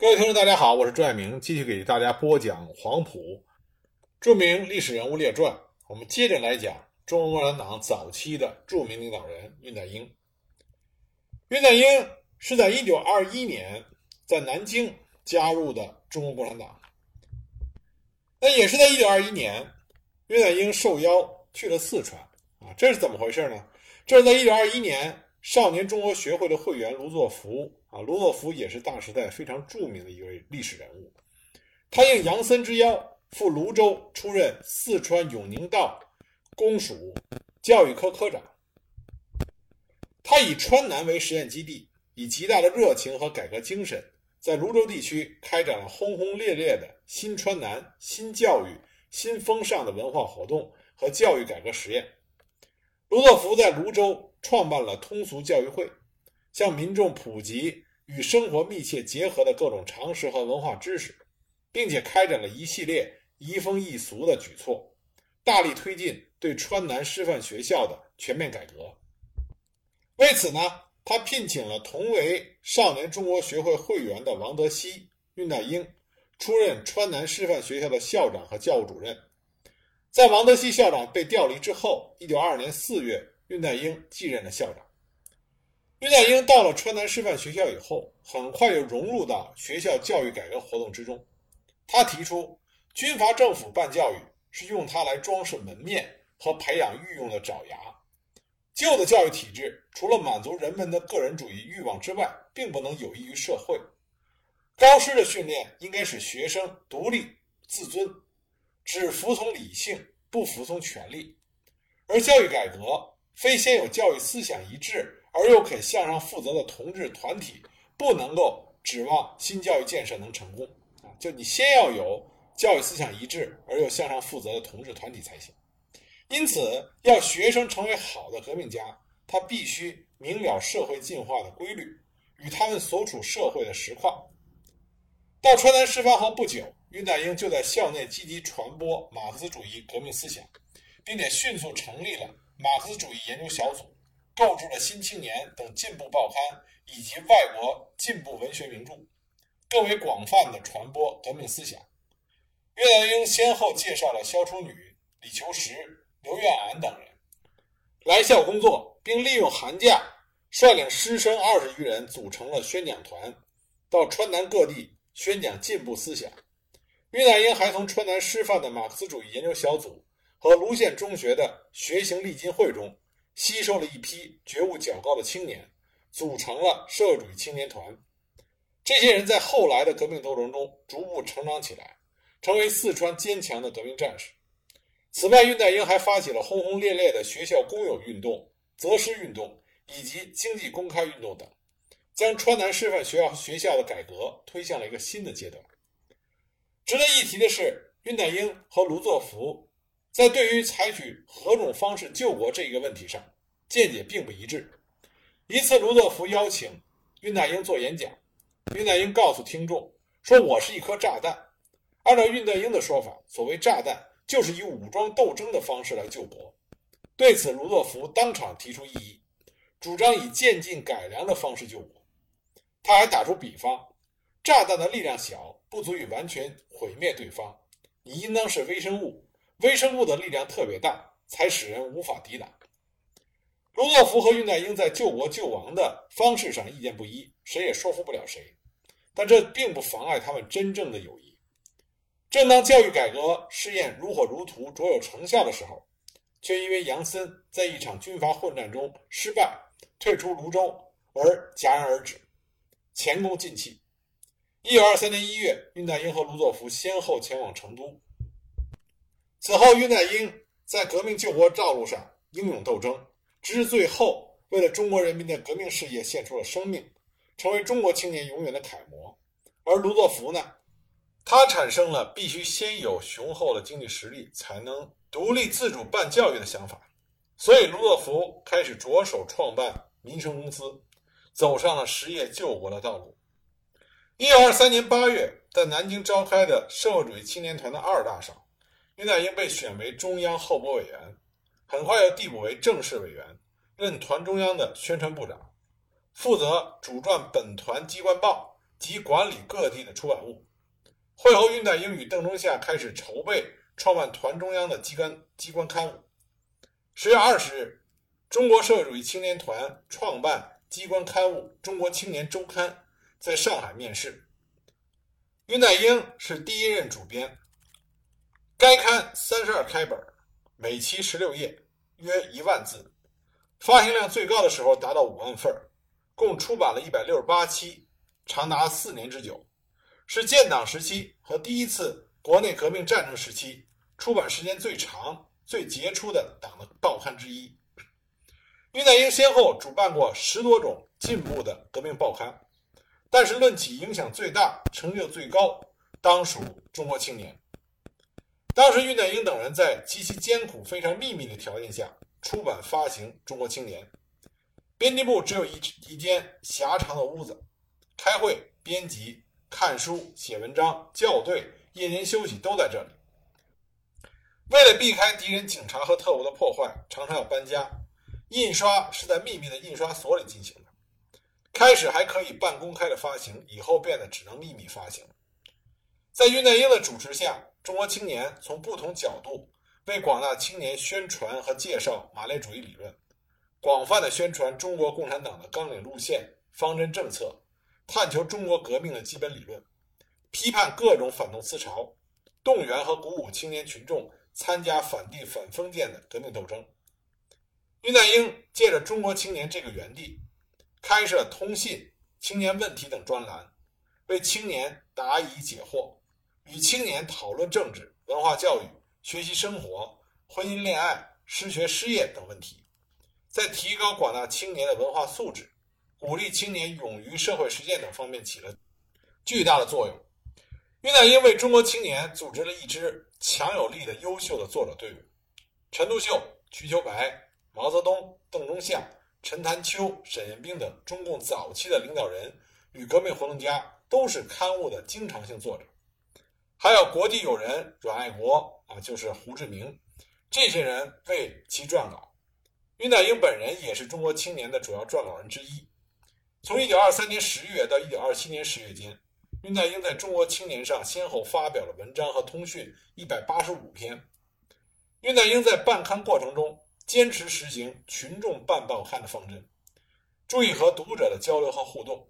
各位听众，大家好，我是朱爱明，继续给大家播讲黄埔著名历史人物列传。我们接着来讲中国共产党早期的著名领导人恽代英。恽代英是在1921年在南京加入的中国共产党。那也是在1921年，恽代英受邀去了四川啊，这是怎么回事呢？这是在1921年，少年中国学会的会员卢作孚。啊，卢作孚也是大时代非常著名的一位历史人物。他应杨森之邀赴泸州出任四川永宁道公署教育科科长。他以川南为实验基地，以极大的热情和改革精神，在泸州地区开展了轰轰烈烈的新川南、新教育、新风尚的文化活动和教育改革实验。卢作孚在泸州创办了通俗教育会。向民众普及与生活密切结合的各种常识和文化知识，并且开展了一系列移风易俗的举措，大力推进对川南师范学校的全面改革。为此呢，他聘请了同为少年中国学会会员的王德熙、恽代英出任川南师范学校的校长和教务主任。在王德熙校长被调离之后，一九二二年四月，恽代英继任了校长。恽代英到了川南师范学校以后，很快就融入到学校教育改革活动之中。他提出，军阀政府办教育是用它来装饰门面和培养御用的爪牙。旧的教育体制除了满足人们的个人主义欲望之外，并不能有益于社会。高师的训练应该使学生独立自尊，只服从理性，不服从权力。而教育改革非先有教育思想一致。而又肯向上负责的同志团体，不能够指望新教育建设能成功啊！就你先要有教育思想一致而又向上负责的同志团体才行。因此，要学生成为好的革命家，他必须明了社会进化的规律与他们所处社会的实况。到川南师范后不久，恽代英就在校内积极传播马克思主义革命思想，并且迅速成立了马克思主义研究小组。购置了《新青年》等进步报刊以及外国进步文学名著，更为广泛的传播革命思想。恽代英先后介绍了萧楚女、李求实、刘愿庵等人来校工作，并利用寒假率领师生二十余人组成了宣讲团，到川南各地宣讲进步思想。恽代英还从川南师范的马克思主义研究小组和泸县中学的学行励进会中。吸收了一批觉悟较高的青年，组成了社会主义青年团。这些人在后来的革命斗争中逐步成长起来，成为四川坚强的革命战士。此外，恽代英还发起了轰轰烈烈的学校公有运动、择师运动以及经济公开运动等，将川南师范学校学校的改革推向了一个新的阶段。值得一提的是，恽代英和卢作孚。在对于采取何种方式救国这一个问题上，见解并不一致。一次，卢作孚邀请恽代英做演讲，恽代英告诉听众说：“我是一颗炸弹。”按照恽代英的说法，所谓炸弹就是以武装斗争的方式来救国。对此，卢作孚当场提出异议，主张以渐进改良的方式救国。他还打出比方：炸弹的力量小，不足以完全毁灭对方，你应当是微生物。微生物的力量特别大，才使人无法抵挡。卢作孚和恽代英在救国救亡的方式上意见不一，谁也说服不了谁。但这并不妨碍他们真正的友谊。正当教育改革试验如火如荼、卓有成效的时候，却因为杨森在一场军阀混战中失败，退出泸州而戛然而止，前功尽弃。一九二三年一月，恽代英和卢作孚先后前往成都。此后，恽代英在革命救国道路上英勇斗争，直至最后，为了中国人民的革命事业献出了生命，成为中国青年永远的楷模。而卢作孚呢，他产生了必须先有雄厚的经济实力，才能独立自主办教育的想法，所以卢作孚开始着手创办民生公司，走上了实业救国的道路。一九二三年八月，在南京召开的社会主义青年团的二大上。恽代英被选为中央候补委员，很快又递补为正式委员，任团中央的宣传部长，负责主撰本团机关报及管理各地的出版物。会后，恽代英与邓中夏开始筹备创办团中央的机关机关刊物。十月二十日，中国社会主义青年团创办机关刊物《中国青年周刊》在上海面世。恽代英是第一任主编。该刊三十二开本，每期十六页，约一万字，发行量最高的时候达到五万份，共出版了一百六十八期，长达四年之久。是建党时期和第一次国内革命战争时期出版时间最长、最杰出的党的报刊之一。恽代英先后主办过十多种进步的革命报刊，但是论起影响最大、成就最高，当属《中国青年》。当时恽代英等人在极其艰苦、非常秘密的条件下出版发行《中国青年》，编辑部只有一一间狭长的屋子，开会、编辑。看书、写文章、校对、夜间休息都在这里。为了避开敌人、警察和特务的破坏，常常要搬家。印刷是在秘密的印刷所里进行的。开始还可以半公开的发行，以后变得只能秘密发行。在恽代英的主持下，《中国青年》从不同角度为广大青年宣传和介绍马列主义理论，广泛的宣传中国共产党的纲领路线、方针政策。探求中国革命的基本理论，批判各种反动思潮，动员和鼓舞青年群众参加反帝反封建的革命斗争。恽代英借着《中国青年》这个园地，开设通信、青年问题等专栏，为青年答疑解惑，与青年讨论政治、文化教育、学习生活、婚姻恋爱、失学失业等问题，在提高广大青年的文化素质。鼓励青年勇于社会实践等方面起了巨大的作用。恽代英为中国青年组织了一支强有力的优秀的作者队伍，陈独秀、瞿秋白、毛泽东、邓中夏、陈潭秋、沈雁冰等中共早期的领导人与革命活动家都是刊物的经常性作者，还有国际友人阮爱国啊，就是胡志明，这些人为其撰稿。恽代英本人也是中国青年的主要撰稿人之一。从1923年十月到1927年十月间，恽代英在中国青年上先后发表了文章和通讯185篇。恽代英在办刊过程中坚持实行群众办报刊的方针，注意和读者的交流和互动。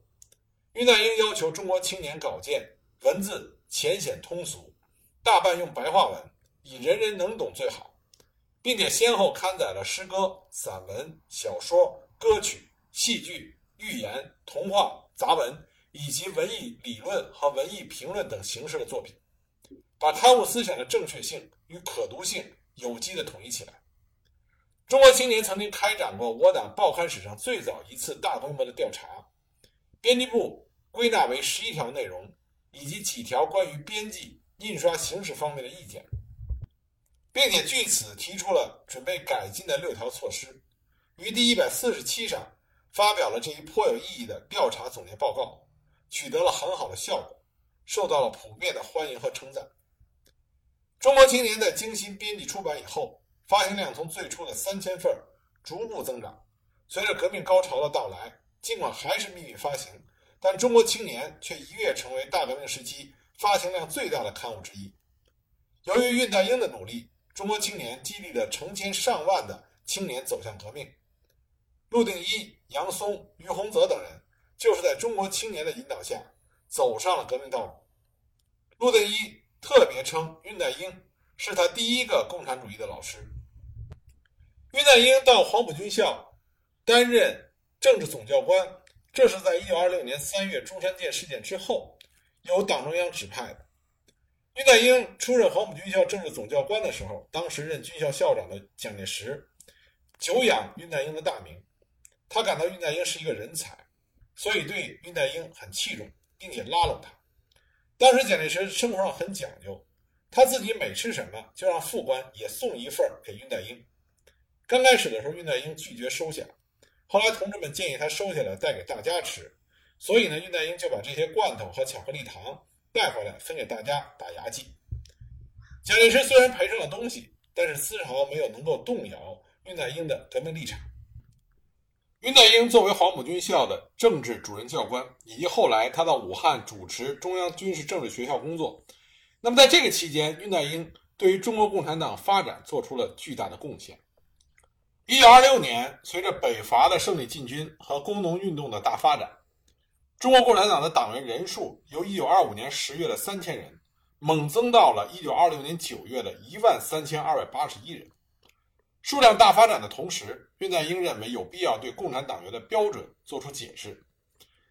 恽代英要求中国青年稿件文字浅显通俗，大半用白话文，以人人能懂最好，并且先后刊载了诗歌、散文、小说、歌曲、戏剧。寓言、童话、杂文以及文艺理论和文艺评论等形式的作品，把刊物思想的正确性与可读性有机的统一起来。中国青年曾经开展过我党报刊史上最早一次大规模的调查，编辑部归纳为十一条内容以及几条关于编辑、印刷形式方面的意见，并且据此提出了准备改进的六条措施，于第一百四十七上。发表了这一颇有意义的调查总结报告，取得了很好的效果，受到了普遍的欢迎和称赞。中国青年在精心编辑出版以后，发行量从最初的三千份逐步增长。随着革命高潮的到来，尽管还是秘密发行，但中国青年却一跃成为大革命时期发行量最大的刊物之一。由于恽代英的努力，中国青年激励了成千上万的青年走向革命。陆定一、杨松、于洪泽等人，就是在中国青年的引导下，走上了革命道路。陆定一特别称恽代英是他第一个共产主义的老师。恽代英到黄埔军校担任政治总教官，这是在1926年3月中山舰事件之后，由党中央指派的。恽代英出任黄埔军校政治总教官的时候，当时任军校校长的蒋介石久仰恽代英的大名。他感到恽代英是一个人才，所以对恽代英很器重，并且拉拢他。当时蒋介石生活上很讲究，他自己每吃什么就让副官也送一份给恽代英。刚开始的时候，恽代英拒绝收下，后来同志们建议他收下来带给大家吃，所以呢，恽代英就把这些罐头和巧克力糖带回来分给大家打牙祭。蒋介石虽然赔上了东西，但是丝毫没有能够动摇恽代英的革命立场。恽代英作为黄埔军校的政治主任教官，以及后来他到武汉主持中央军事政治学校工作，那么在这个期间，恽代英对于中国共产党发展做出了巨大的贡献。一九二六年，随着北伐的胜利进军和工农运动的大发展，中国共产党的党员人数由一九二五年十月的三千人，猛增到了一九二六年九月的一万三千二百八十一人。数量大发展的同时，恽代英认为有必要对共产党员的标准做出解释，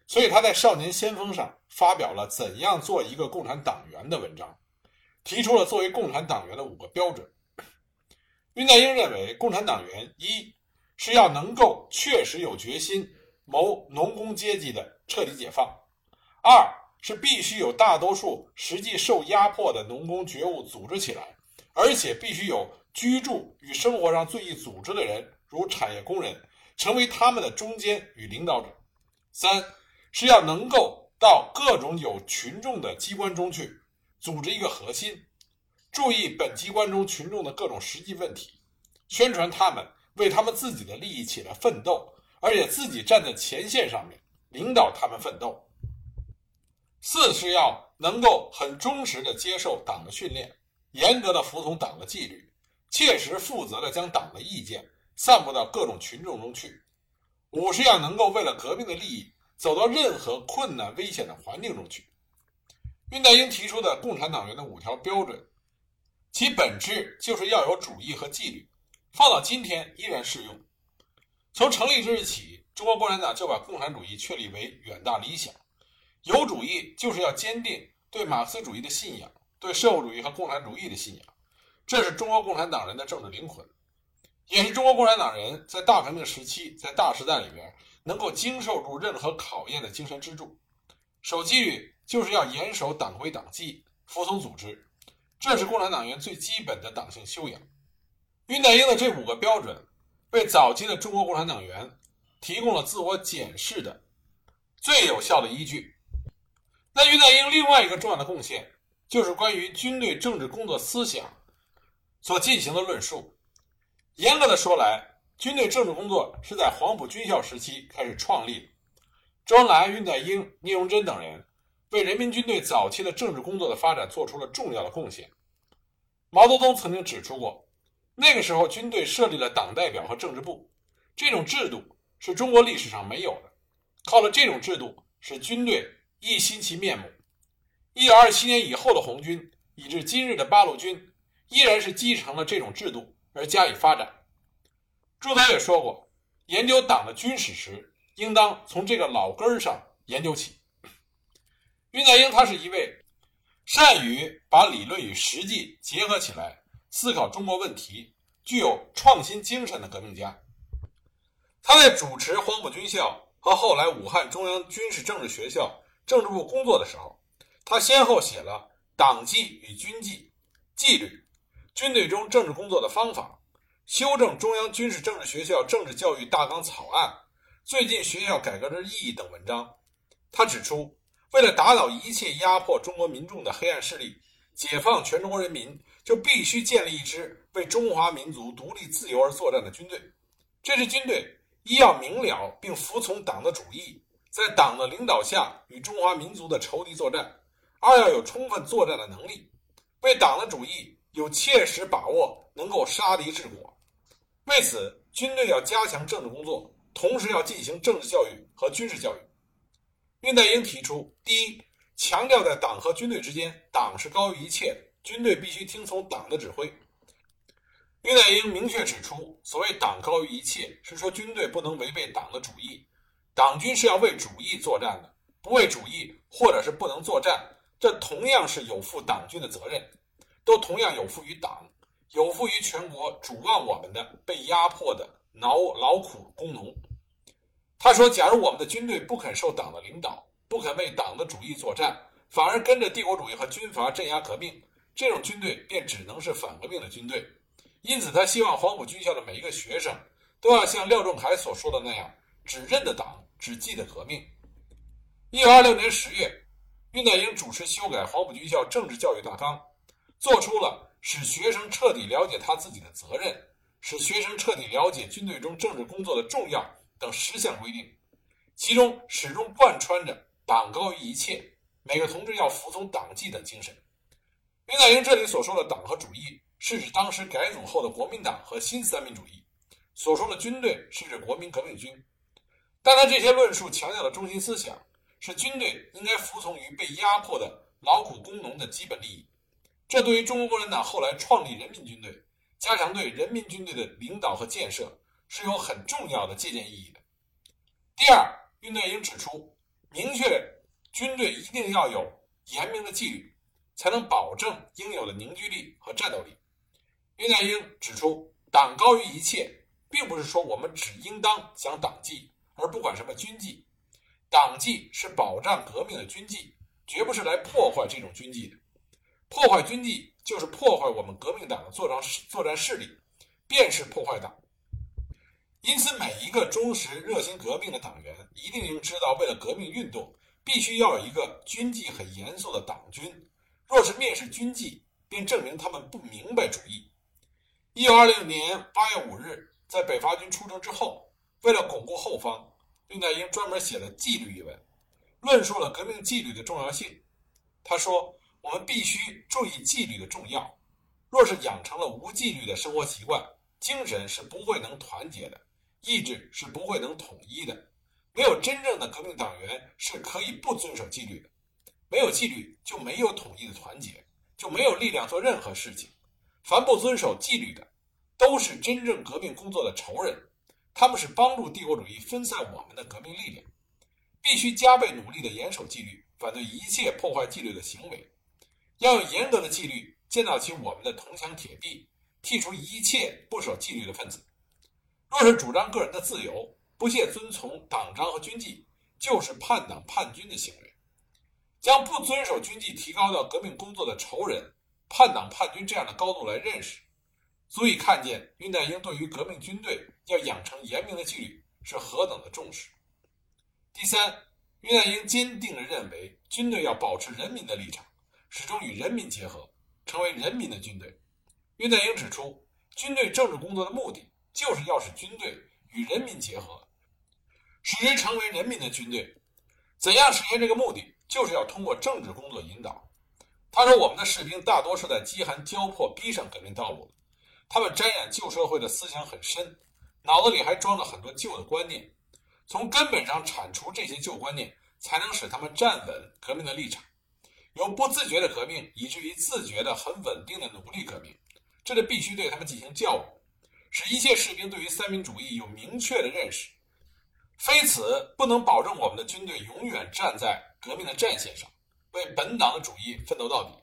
所以他在《少年先锋》上发表了怎样做一个共产党员的文章，提出了作为共产党员的五个标准。恽代英认为，共产党员一是要能够确实有决心谋农工阶级的彻底解放；二是必须有大多数实际受压迫的农工觉悟组织起来，而且必须有居住与生活上最易组织的人，如产业工人，成为他们的中间与领导者；三是要能够到各种有群众的机关中去，组织一个核心。注意本机关中群众的各种实际问题，宣传他们为他们自己的利益起来奋斗，而且自己站在前线上面领导他们奋斗。四是要能够很忠实的接受党的训练，严格的服从党的纪律，切实负责的将党的意见散布到各种群众中去。五是要能够为了革命的利益，走到任何困难危险的环境中去。恽代英提出的共产党员的五条标准。其本质就是要有主义和纪律，放到今天依然适用。从成立之日起，中国共产党就把共产主义确立为远大理想。有主义就是要坚定对马克思主义的信仰，对社会主义和共产主义的信仰，这是中国共产党人的政治灵魂，也是中国共产党人在大革命时期、在大时代里边能够经受住任何考验的精神支柱。守纪律就是要严守党规党纪，服从组织。这是共产党员最基本的党性修养。恽代英的这五个标准，为早期的中国共产党员提供了自我检视的最有效的依据。那恽代英另外一个重要的贡献，就是关于军队政治工作思想所进行的论述。严格的说来，军队政治工作是在黄埔军校时期开始创立的。周恩来、恽代英、聂荣臻等人。为人民军队早期的政治工作的发展做出了重要的贡献。毛泽东曾经指出过，那个时候军队设立了党代表和政治部，这种制度是中国历史上没有的。靠了这种制度，使军队一新其面目。一九二七年以后的红军，以至今日的八路军，依然是继承了这种制度而加以发展。朱德也说过，研究党的军史时，应当从这个老根儿上研究起。恽代英他是一位善于把理论与实际结合起来思考中国问题、具有创新精神的革命家。他在主持黄埔军校和后来武汉中央军事政治学校政治部工作的时候，他先后写了《党纪与军纪》《纪律》《军队中政治工作的方法》《修正中央军事政治学校政治教育大纲草案》《最近学校改革的意义》等文章。他指出。为了打倒一切压迫中国民众的黑暗势力，解放全中国人民，就必须建立一支为中华民族独立自由而作战的军队。这支军队一要明了并服从党的主义，在党的领导下与中华民族的仇敌作战；二要有充分作战的能力，为党的主义有切实把握，能够杀敌治国。为此，军队要加强政治工作，同时要进行政治教育和军事教育。恽代英提出：第一，强调在党和军队之间，党是高于一切的，军队必须听从党的指挥。恽代英明确指出，所谓“党高于一切”，是说军队不能违背党的主义，党军是要为主义作战的，不为主义或者是不能作战，这同样是有负党军的责任，都同样有负于党，有负于全国主望我们的被压迫的劳劳苦工农。他说：“假如我们的军队不肯受党的领导，不肯为党的主义作战，反而跟着帝国主义和军阀镇压革命，这种军队便只能是反革命的军队。因此，他希望黄埔军校的每一个学生都要像廖仲恺所说的那样，只认得党，只记得革命。”一九二六年十月，恽代英主持修改黄埔军校政治教育大纲，做出了使学生彻底了解他自己的责任，使学生彻底了解军队中政治工作的重要。等十项规定，其中始终贯穿着“党高于一切”，每个同志要服从党纪等精神。恽代英这里所说的“党”和“主义”，是指当时改组后的国民党和新三民主义；所说的“军队”，是指国民革命军。但他这些论述强调的中心思想是，军队应该服从于被压迫的劳苦工农的基本利益。这对于中国共产党后来创立人民军队、加强对人民军队的领导和建设是有很重要的借鉴意义的。第二，恽代英指出，明确军队一定要有严明的纪律，才能保证应有的凝聚力和战斗力。恽代英指出，党高于一切，并不是说我们只应当讲党纪，而不管什么军纪。党纪是保障革命的军纪，绝不是来破坏这种军纪的。破坏军纪就是破坏我们革命党的作战作战势力，便是破坏党。因此，每一个忠实热心革命的党员一定应知道，为了革命运动，必须要有一个军纪很严肃的党军。若是蔑视军纪，便证明他们不明白主义。一九二六年八月五日，在北伐军出征之后，为了巩固后方，恽代英专门写了《纪律》一文，论述了革命纪律的重要性。他说。我们必须注意纪律的重要。若是养成了无纪律的生活习惯，精神是不会能团结的，意志是不会能统一的。没有真正的革命党员是可以不遵守纪律的。没有纪律，就没有统一的团结，就没有力量做任何事情。凡不遵守纪律的，都是真正革命工作的仇人。他们是帮助帝国主义分散我们的革命力量。必须加倍努力地严守纪律，反对一切破坏纪律的行为。要用严格的纪律，建造起我们的铜墙铁壁，剔除一切不守纪律的分子。若是主张个人的自由，不屑遵从党章和军纪，就是叛党叛军的行为。将不遵守军纪提高到革命工作的仇人、叛党叛军这样的高度来认识，足以看见恽代英对于革命军队要养成严明的纪律是何等的重视。第三，恽代英坚定地认为，军队要保持人民的立场。始终与人民结合，成为人民的军队。恽代英指出，军队政治工作的目的就是要使军队与人民结合，使之成为人民的军队。怎样实现这个目的？就是要通过政治工作引导。他说：“我们的士兵大多是在饥寒交迫逼上革命道路的，他们沾染旧社会的思想很深，脑子里还装着很多旧的观念。从根本上铲除这些旧观念，才能使他们站稳革命的立场。”由不自觉的革命，以至于自觉的很稳定的努力革命，这就必须对他们进行教育，使一切士兵对于三民主义有明确的认识。非此，不能保证我们的军队永远站在革命的战线上，为本党的主义奋斗到底。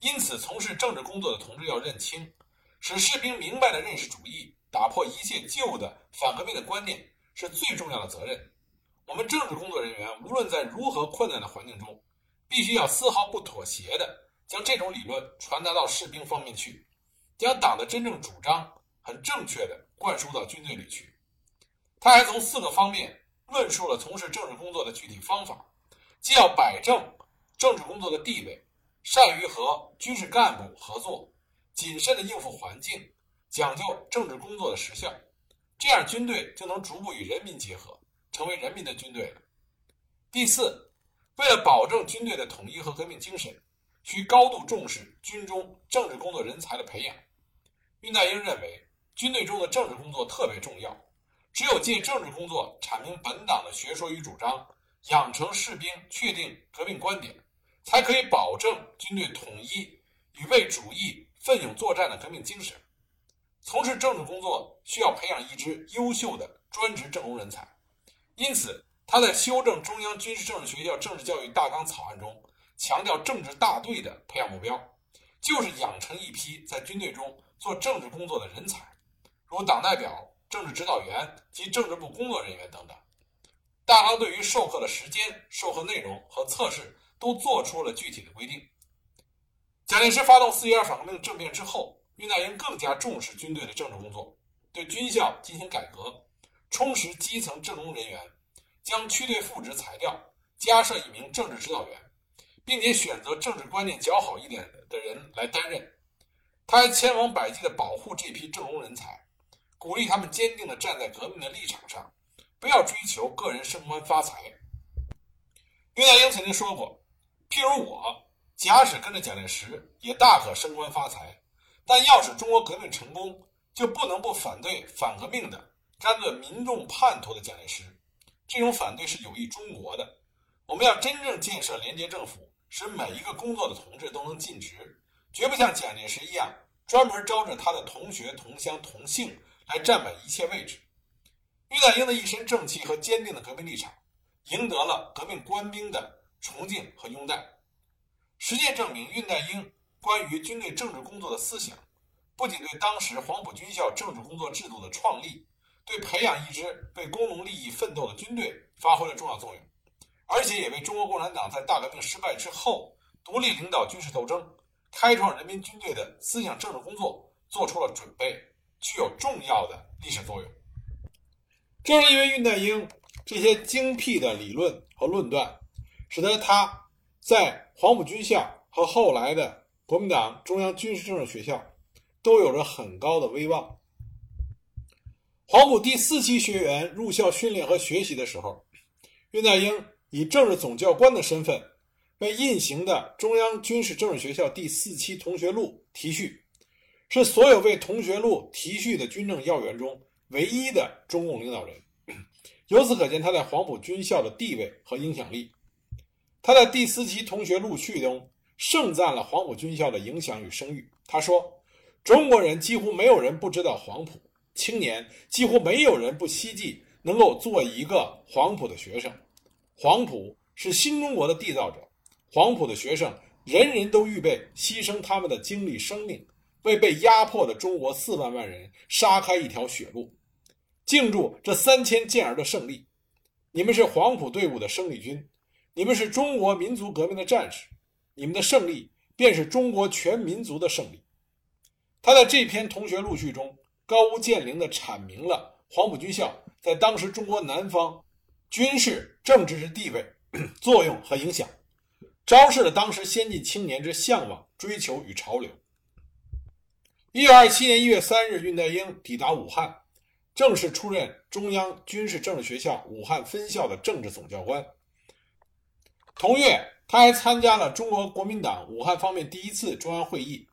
因此，从事政治工作的同志要认清，使士兵明白的认识主义，打破一切旧的反革命的观念，是最重要的责任。我们政治工作人员，无论在如何困难的环境中，必须要丝毫不妥协地将这种理论传达到士兵方面去，将党的真正主张很正确地灌输到军队里去。他还从四个方面论述了从事政治工作的具体方法：既要摆正政治工作的地位，善于和军事干部合作，谨慎地应付环境，讲究政治工作的实效，这样军队就能逐步与人民结合，成为人民的军队了。第四。为了保证军队的统一和革命精神，需高度重视军中政治工作人才的培养。恽代英认为，军队中的政治工作特别重要，只有借政治工作阐明本党的学说与主张，养成士兵确定革命观点，才可以保证军队统一与为主义奋勇作战的革命精神。从事政治工作需要培养一支优秀的专职政工人才，因此。他在修正中央军事政治学校政治教育大纲草案中，强调政治大队的培养目标，就是养成一批在军队中做政治工作的人才，如党代表、政治指导员及政治部工作人员等等。大纲对于授课的时间、授课内容和测试都做出了具体的规定。蒋介石发动四一二反革命政变之后，恽代英更加重视军队的政治工作，对军校进行改革，充实基层政工人员。将区队副职裁掉，加设一名政治指导员，并且选择政治观念较好一点的人来担任。他还千方百计地保护这批政工人才，鼓励他们坚定地站在革命的立场上，不要追求个人升官发财。恽代英曾经说过：“譬如我，假使跟着蒋介石，也大可升官发财。但要使中国革命成功，就不能不反对反革命的、甘做民众叛徒的蒋介石。这种反对是有益中国的。我们要真正建设廉洁政府，使每一个工作的同志都能尽职，绝不像蒋介石一样，专门招着他的同学、同乡、同姓来占满一切位置。”恽代英的一身正气和坚定的革命立场，赢得了革命官兵的崇敬和拥戴。实践证明，恽代英关于军队政治工作的思想，不仅对当时黄埔军校政治工作制度的创立，对培养一支为工农利益奋斗的军队发挥了重要作用，而且也为中国共产党在大革命失败之后独立领导军事斗争、开创人民军队的思想政治工作做出了准备，具有重要的历史作用。正是因为恽代英这些精辟的理论和论断，使得他在黄埔军校和后来的国民党中央军事政治学校都有着很高的威望。黄埔第四期学员入校训练和学习的时候，恽代英以政治总教官的身份被印行的中央军事政治学校第四期同学录提序，是所有为同学录提序的军政要员中。唯一的中共领导人，由此可见他在黄埔军校的地位和影响力。他在第四期同学录序中盛赞了黄埔军校的影响与声誉。他说：“中国人几乎没有人不知道黄埔，青年几乎没有人不希冀能够做一个黄埔的学生。黄埔是新中国的缔造者，黄埔的学生人人都预备牺牲他们的精力、生命，为被压迫的中国四万万人杀开一条血路。”庆祝这三千健儿的胜利！你们是黄埔队伍的生力军，你们是中国民族革命的战士，你们的胜利便是中国全民族的胜利。他在这篇同学录序中高屋建瓴地阐明了黄埔军校在当时中国南方军事政治之地位、作用和影响，昭示了当时先进青年之向往、追求与潮流。一九二七年一月三日，恽代英抵达武汉。正式出任中央军事政治学校武汉分校的政治总教官。同月，他还参加了中国国民党武汉方面第一次中央会议，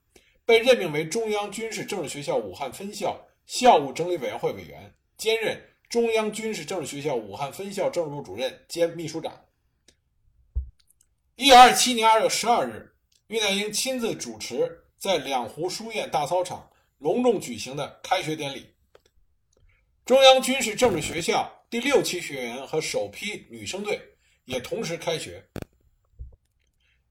被任命为中央军事政治学校武汉分校校务整理委员会委员，兼任中央军事政治学校武汉分校政治部主任兼秘书长。一九二七年二月十二日，恽代英亲自主持在两湖书院大操场隆重举行的开学典礼。中央军事政治学校第六期学员和首批女生队也同时开学。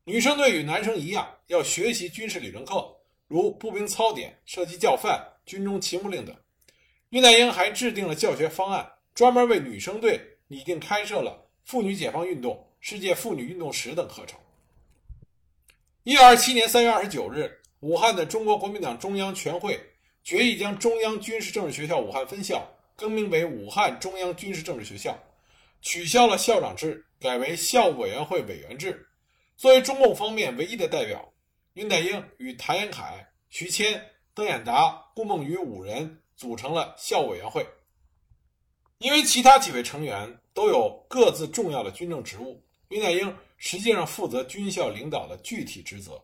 女生队与男生一样，要学习军事理论课，如步兵操典、射击教范、军中旗目令等。恽代英还制定了教学方案，专门为女生队拟定开设了妇女解放运动、世界妇女运动史等课程。一九二七年三月二十九日，武汉的中国国民党中央全会决议将中央军事政治学校武汉分校。更名为武汉中央军事政治学校，取消了校长制，改为校务委员会委员制。作为中共方面唯一的代表，恽代英与谭延闿、徐谦、邓演达、顾孟余五人组成了校委员会。因为其他几位成员都有各自重要的军政职务，恽代英实际上负责军校领导的具体职责。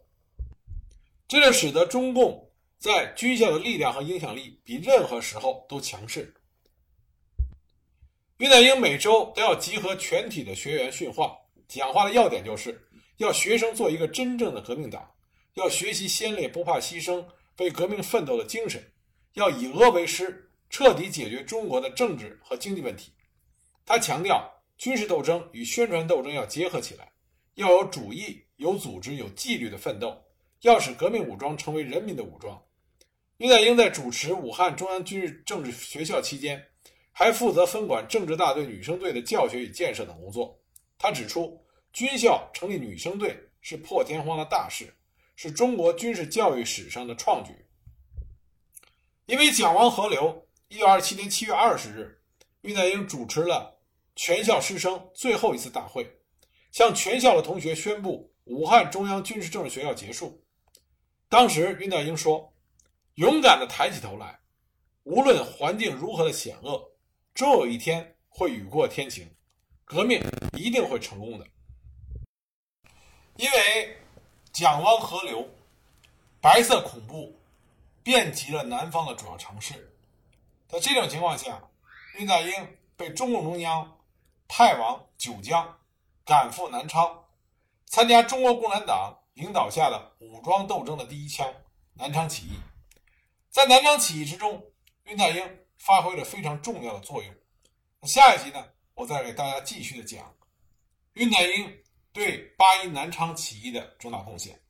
这就使得中共在军校的力量和影响力比任何时候都强势。恽代英每周都要集合全体的学员训话，讲话的要点就是要学生做一个真正的革命党，要学习先烈不怕牺牲、为革命奋斗的精神，要以俄为师，彻底解决中国的政治和经济问题。他强调，军事斗争与宣传斗争要结合起来，要有主义、有组织、有纪律的奋斗，要使革命武装成为人民的武装。恽代英在主持武汉中央军事政治学校期间。还负责分管政治大队、女生队的教学与建设等工作。他指出，军校成立女生队是破天荒的大事，是中国军事教育史上的创举。因为蒋王合流，一九二七年七月二十日，恽代英主持了全校师生最后一次大会，向全校的同学宣布武汉中央军事政治学校结束。当时，恽代英说：“勇敢地抬起头来，无论环境如何的险恶。”终有一天会雨过天晴，革命一定会成功的。因为蒋汪河流，白色恐怖遍及了南方的主要城市。在这种情况下，恽代英被中共中央派往九江，赶赴南昌，参加中国共产党领导下的武装斗争的第一枪——南昌起义。在南昌起义之中，恽代英发挥了非常重要的作用。下一集呢，我再给大家继续的讲恽代英对八一南昌起义的重大贡献。